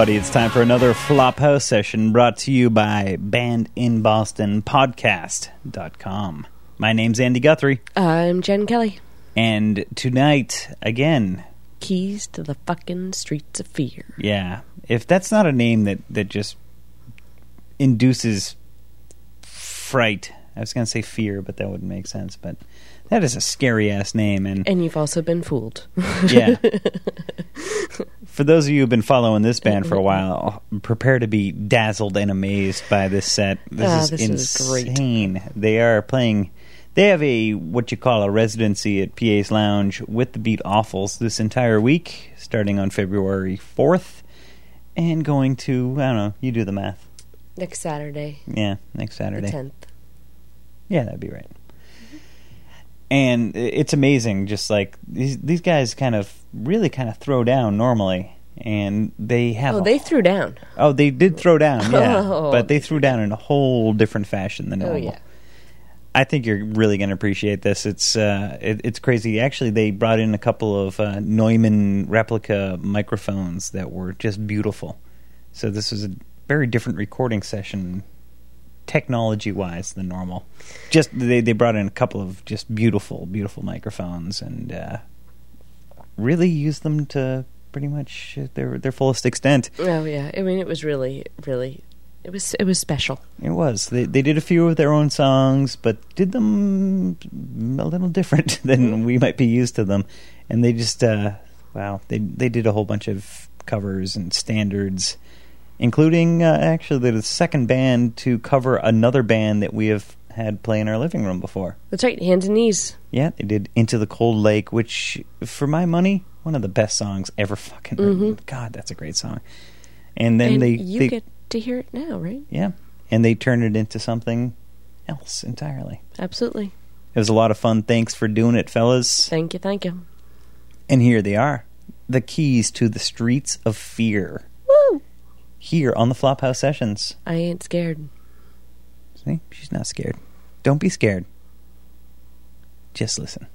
everybody. It's time for another Flophouse session brought to you by Band in Boston Podcast.com. My name's Andy Guthrie, I'm Jen Kelly. and tonight, again, Keys to the fucking streets of fear. yeah, if that's not a name that, that just induces fright, I was going to say fear, but that wouldn't make sense, but that is a scary ass name, and And you've also been fooled. yeah. For those of you who've been following this band for a while, prepare to be dazzled and amazed by this set. This Ah, is this is insane. They are playing. They have a what you call a residency at PA's Lounge with the Beat Offals this entire week, starting on February fourth, and going to I don't know. You do the math. Next Saturday, Yeah, next the Saturday. 10th. Yeah, that'd be right. And it's amazing, just like these these guys kind of really kind of throw down normally, and they have. Oh, they threw down. oh they did throw down, yeah, Oh. but they threw down in a whole different fashion than normal. Oh, yeah. I think you're really going to appreciate this. It's uh, it, it's crazy. Actually, they brought in a couple of uh, Neumann replica microphones that were just beautiful. So this was a very different recording session, technology wise, than normal. Just they they brought in a couple of just beautiful, beautiful microphones and uh, really used them to pretty much their their fullest extent. Oh, yeah. I mean, it was really, really, it was, it was special. It was. They they did a few of their own songs, but did them a little different than we might be used to them. And they just uh wow, they they did a whole bunch of covers and standards, including uh, actually the second band to cover another band that we have had play in our living room before. That's right, hands and knees. Yeah, they did Into the Cold Lake, which for my money, one of the best songs ever fucking written. Mm-hmm. God, that's a great song. And then and they you they, get to hear it now, right? yeah, and they turned it into something else entirely. Absolutely. It was a lot of fun. Thanks for doing it, fellas. Thank you, thank you. And here they are the keys to the streets of fear. Woo! Here on the Flophouse Sessions. I ain't scared. See, she's not scared. Don't be scared. Just listen.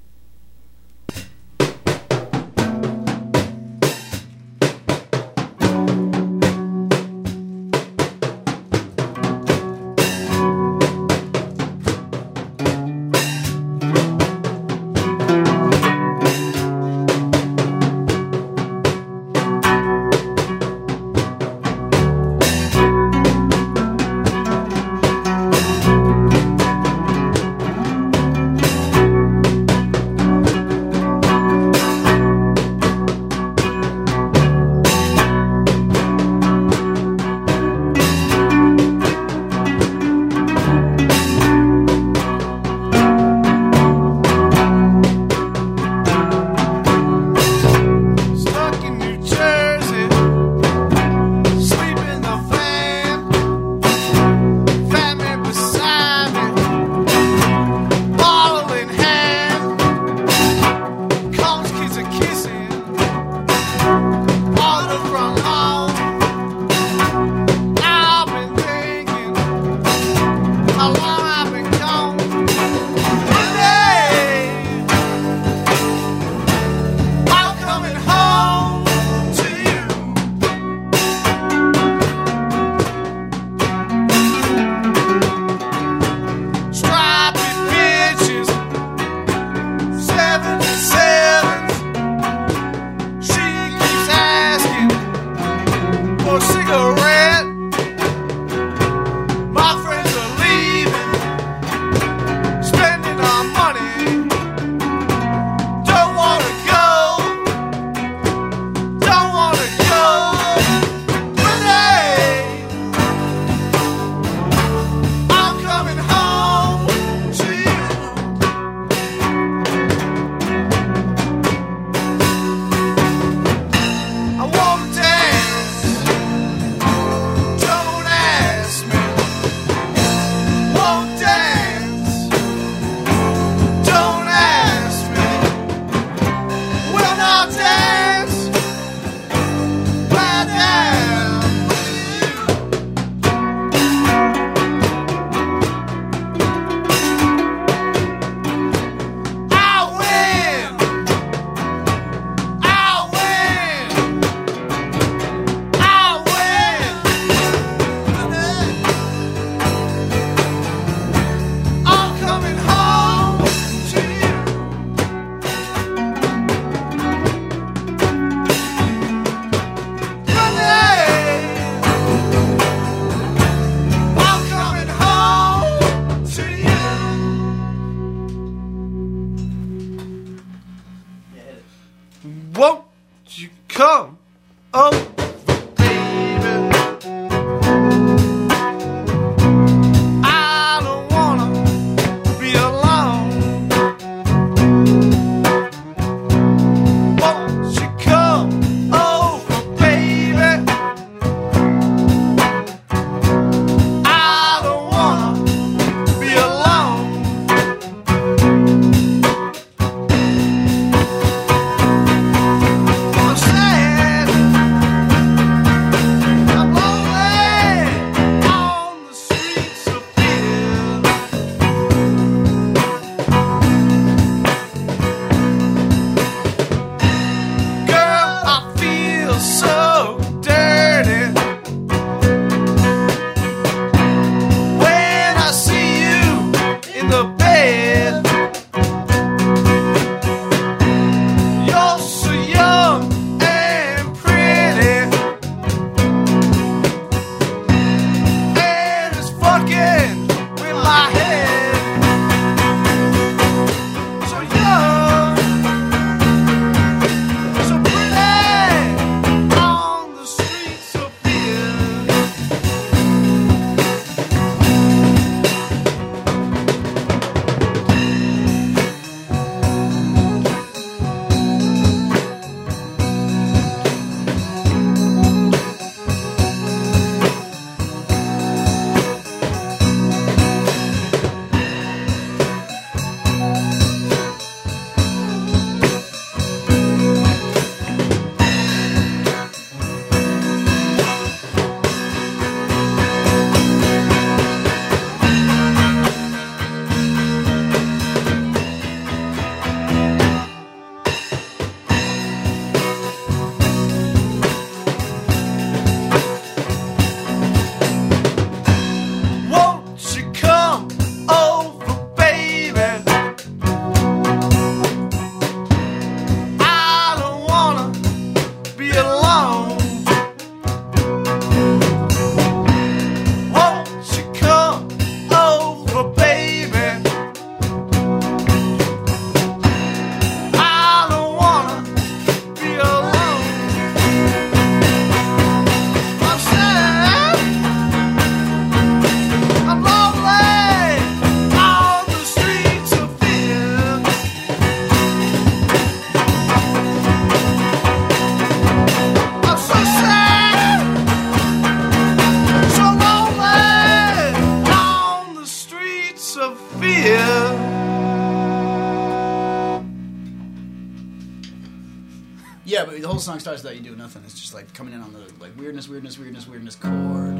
Like coming in on the like weirdness, weirdness, weirdness, weirdness chord.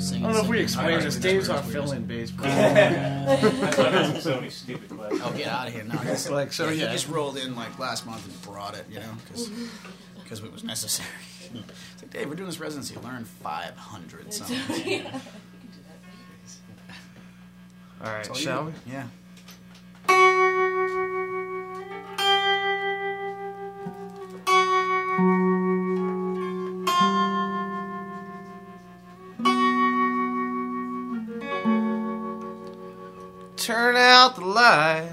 Singing, I don't know if we singing, explained this. Dave's our weirdness, fill-in bass player. so many stupid questions. Oh, get out of here now! He's Like, so, yeah, he just rolled in like last month and brought it, you know, because it was necessary. It's like, Dave, we're doing this residency. Learn five hundred songs. All right, all shall you. we? Yeah. Turn out the lights.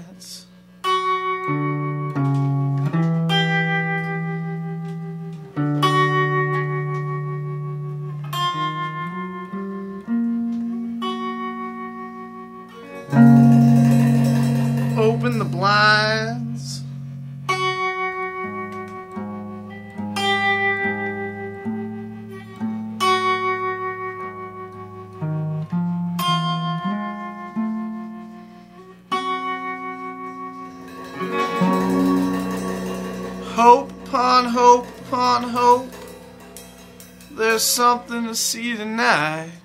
Something to see tonight.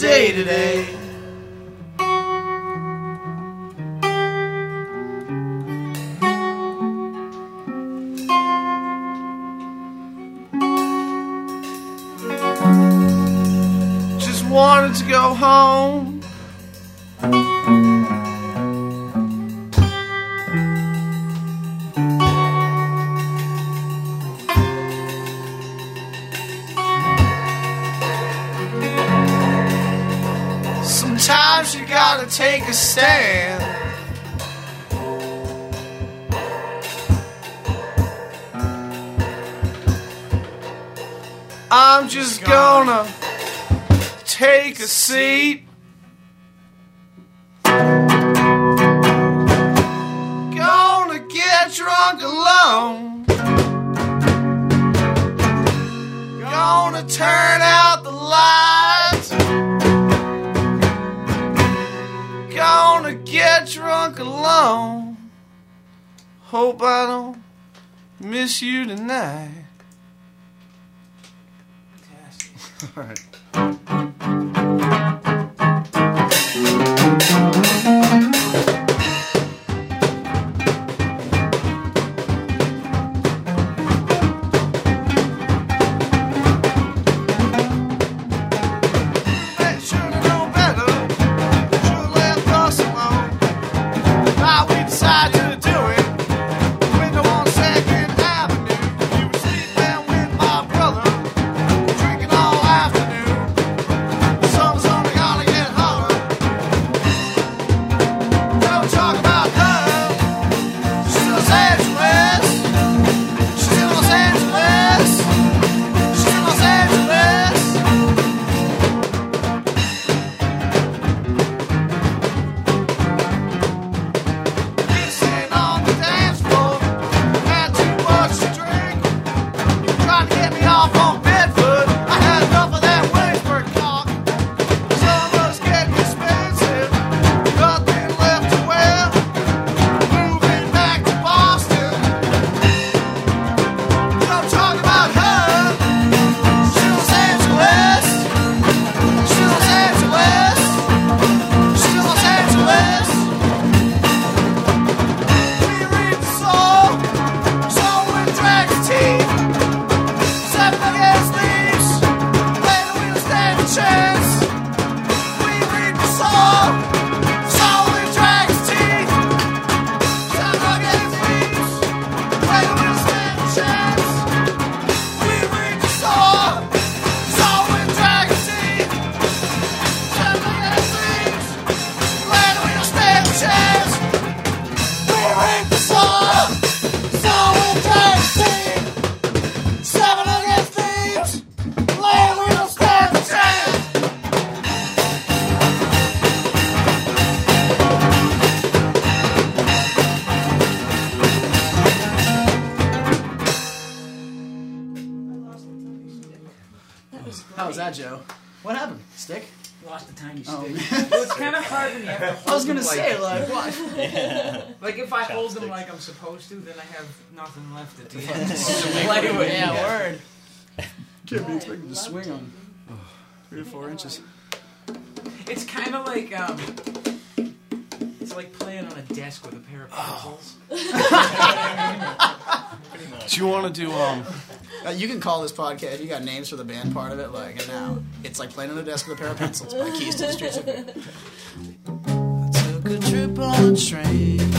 Day today. Just wanted to go home. Seat. Gonna get drunk alone. Gonna turn out the lights. Gonna get drunk alone. Hope I don't miss you tonight. All right. The end to play Play with. Yeah, word. Can't be expected to swing on three or four inches. It's kind of like um, it's like playing on a desk with a pair of pencils. Do you want to do um? Uh, you can call this podcast. You got names for the band part of it, like and now it's like playing on a desk with a pair of pencils by Keys to the Streets of I took a trip on a train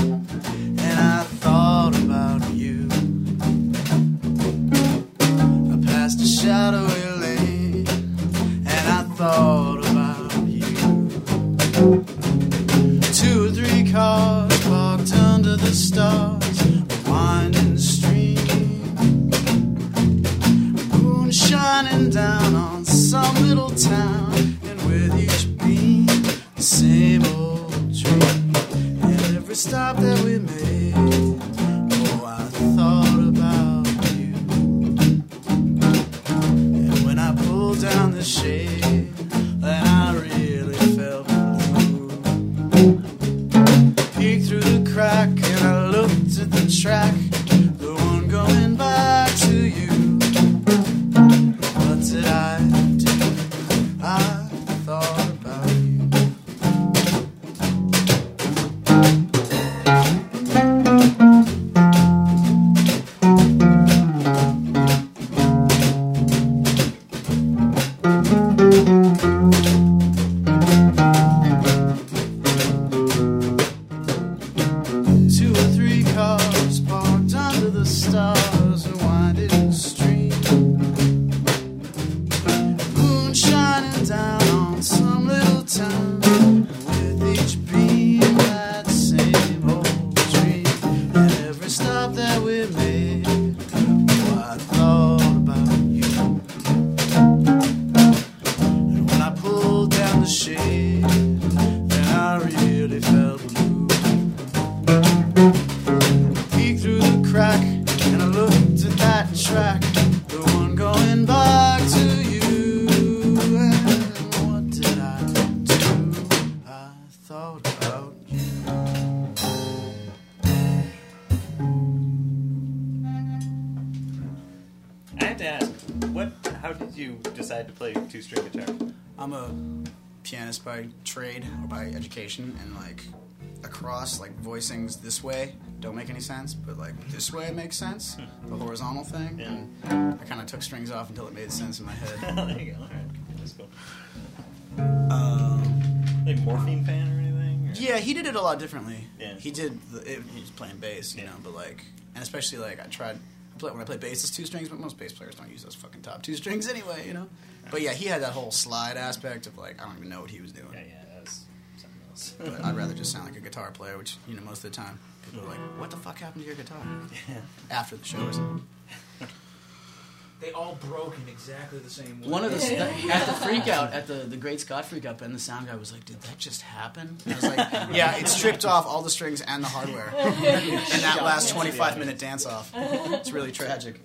across, like voicings this way don't make any sense, but like this way it makes sense. The horizontal thing, and I kind of took strings off until it made sense in my head. there you go. All right, that's cool. Um, Like morphine fan or anything? Or? Yeah, he did it a lot differently. Yeah. He did. The, it, he was playing bass, you Yeah. know, but like, and especially like I tried. I play, when I play bass, it's two strings, but most bass players don't use those fucking top two strings anyway, you know. But yeah, he had that whole slide aspect of like I don't even know what he was doing. Yeah, yeah, else. But I'd rather just sound like a guitar player, which you know most of the time people are like, "What the fuck happened to your guitar?" Yeah. After the show or something. They all broke in exactly the same way. One of the at the freak out at the the Great Scott freak out, and the sound guy was like, "Did that just happen?" And I was like, "Yeah, it stripped off all the strings and the hardware in that last 25 minute dance off. It's really tragic."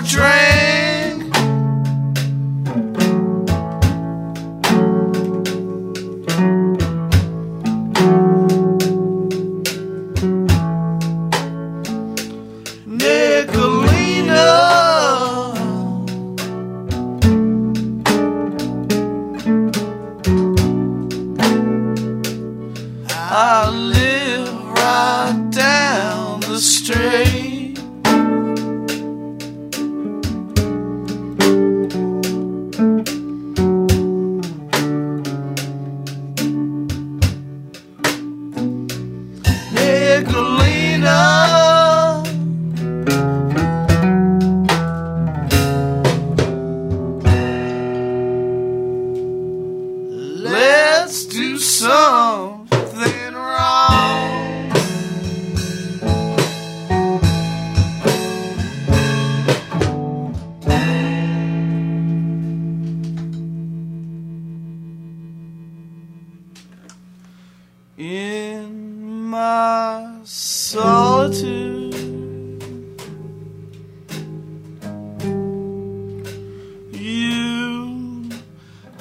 More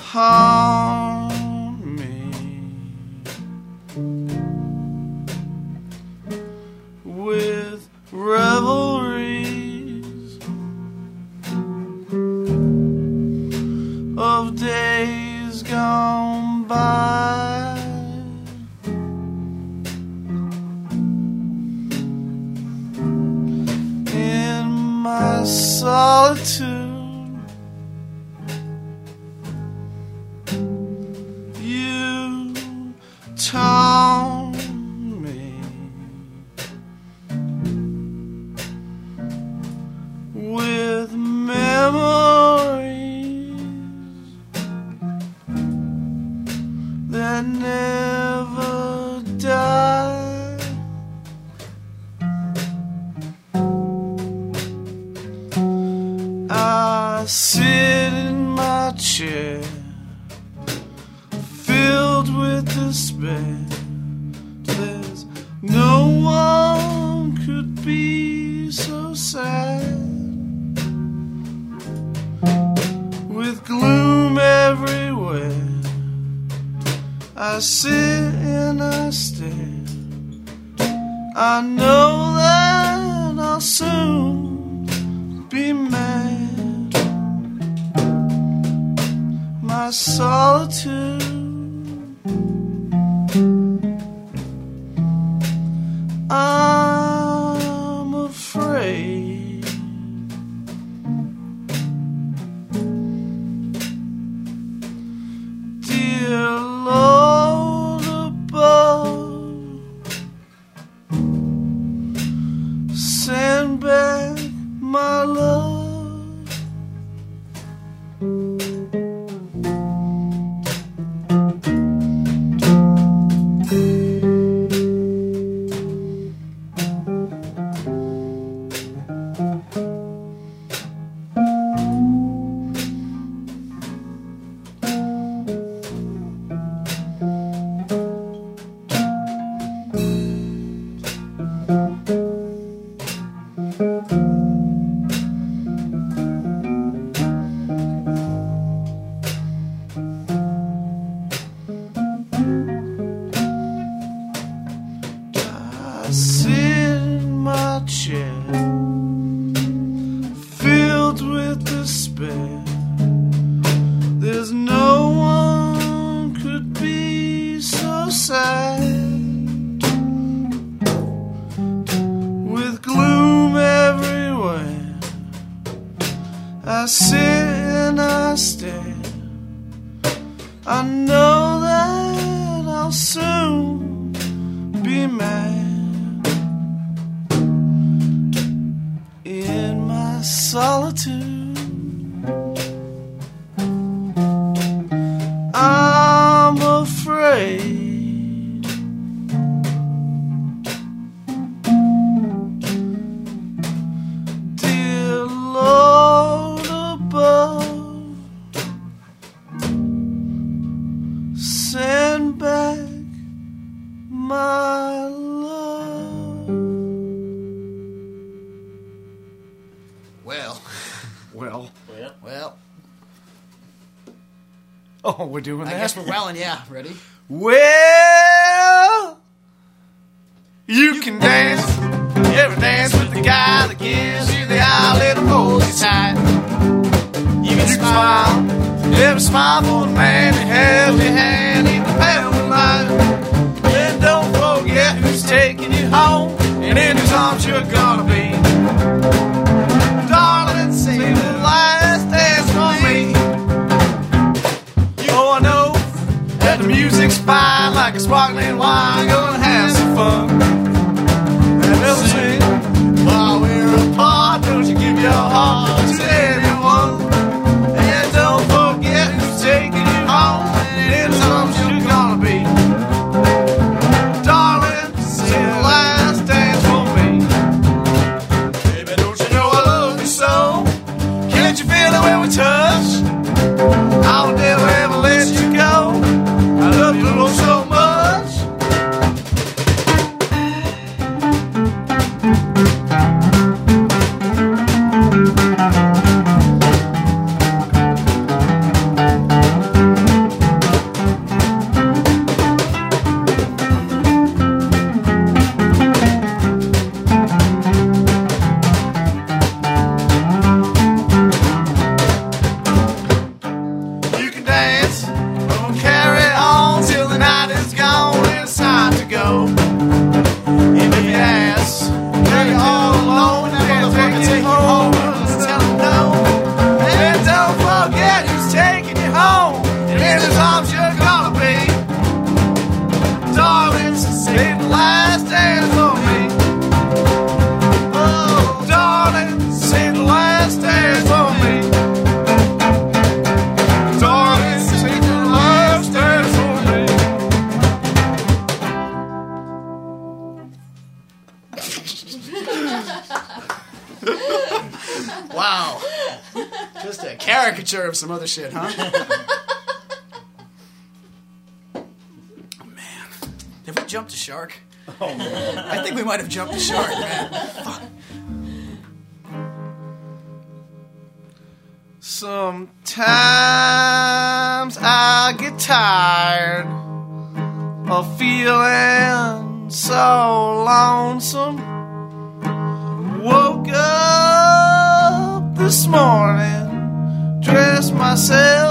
harm I sit and I stare. I know that I'll soon be mad. My solitude. we're doing I that. guess we're welling, yeah. Ready? Well, you, can dance, ever dance with the guy that gives you the eye, and holds you tight. You can smile, ever smile for the man that held your hand in the battle of. And don't forget who's taking you home, and in whose arms you're gonna be. fine like a sparkling wine. some other shit, huh? man, have we jumped a shark? Oh man, I think we might have jumped a shark, man. Fuck. Sometimes I get tired of feeling so lonesome. Woke up this morning myself.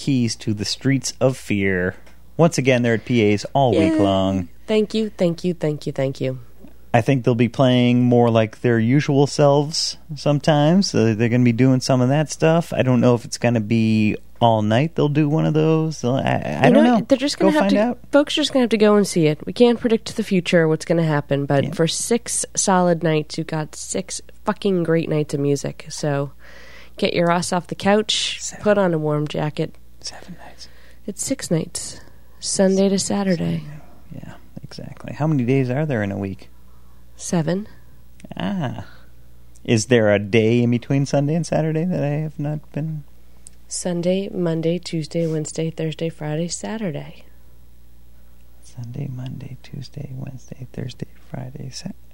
Keys to the streets of fear. Once again, they're at PAs all week long. Thank you, thank you, thank you, thank you. I think they'll be playing more like their usual selves sometimes. So they're going to be doing some of that stuff. I don't know if it's going to be all night. They'll do one of those. I, I don't know. They're just going to have to. out. Folks are just going to have to go and see it. We can't predict the future, what's going to happen, but Yeah. for six solid nights, you got six fucking great nights of music. So get your ass off the couch, Seven. put on a warm jacket. Seven nights. It's six nights, Sunday to Saturday. Yeah, exactly. How many days are there in a week? Seven. Ah. Is there a day in between Sunday and Saturday that I have not been? Sunday, Monday, Tuesday, Wednesday, Thursday, Friday, Saturday. Sunday, Monday, Tuesday, Wednesday, Thursday, Friday, Saturday.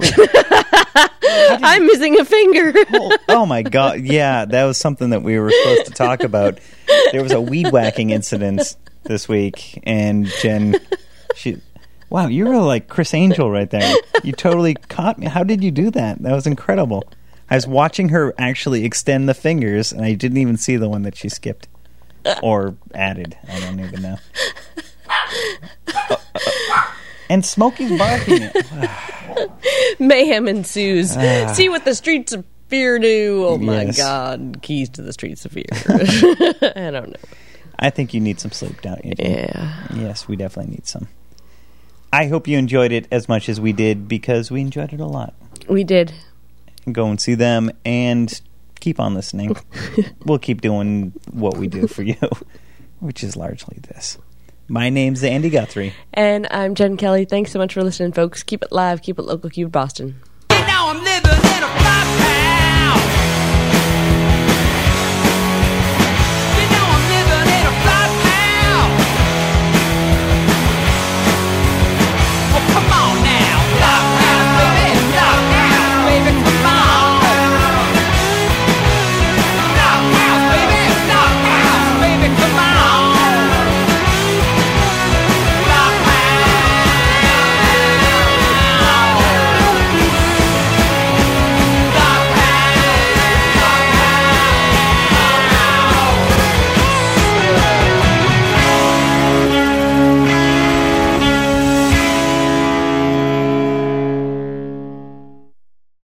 I'm missing a finger. Oh, oh my god! Yeah, that was something that we were supposed to talk about. There was a weed whacking incident this week, and Jen, she, wow, you were like Criss Angel right there. You totally caught me. How did you do that? That was incredible. I was watching her actually extend the fingers, and I didn't even see the one that she skipped or added. I don't even know. And Smokey's barking. Mayhem ensues. See what the streets of fear do. Oh my Ah. Yes. god. Keys to the streets of fear. I don't know. I think you need some sleep, don't you? Yeah. Yes, we definitely need some. I hope you enjoyed it as much as we did because we enjoyed it a lot. We did. Go and see them and keep on listening. we'll keep doing what we do for you, which is largely this. My name's Andy Guthrie. And I'm Jen Kelly. Thanks so much for listening, folks. Keep it live, keep it local, keep it Boston.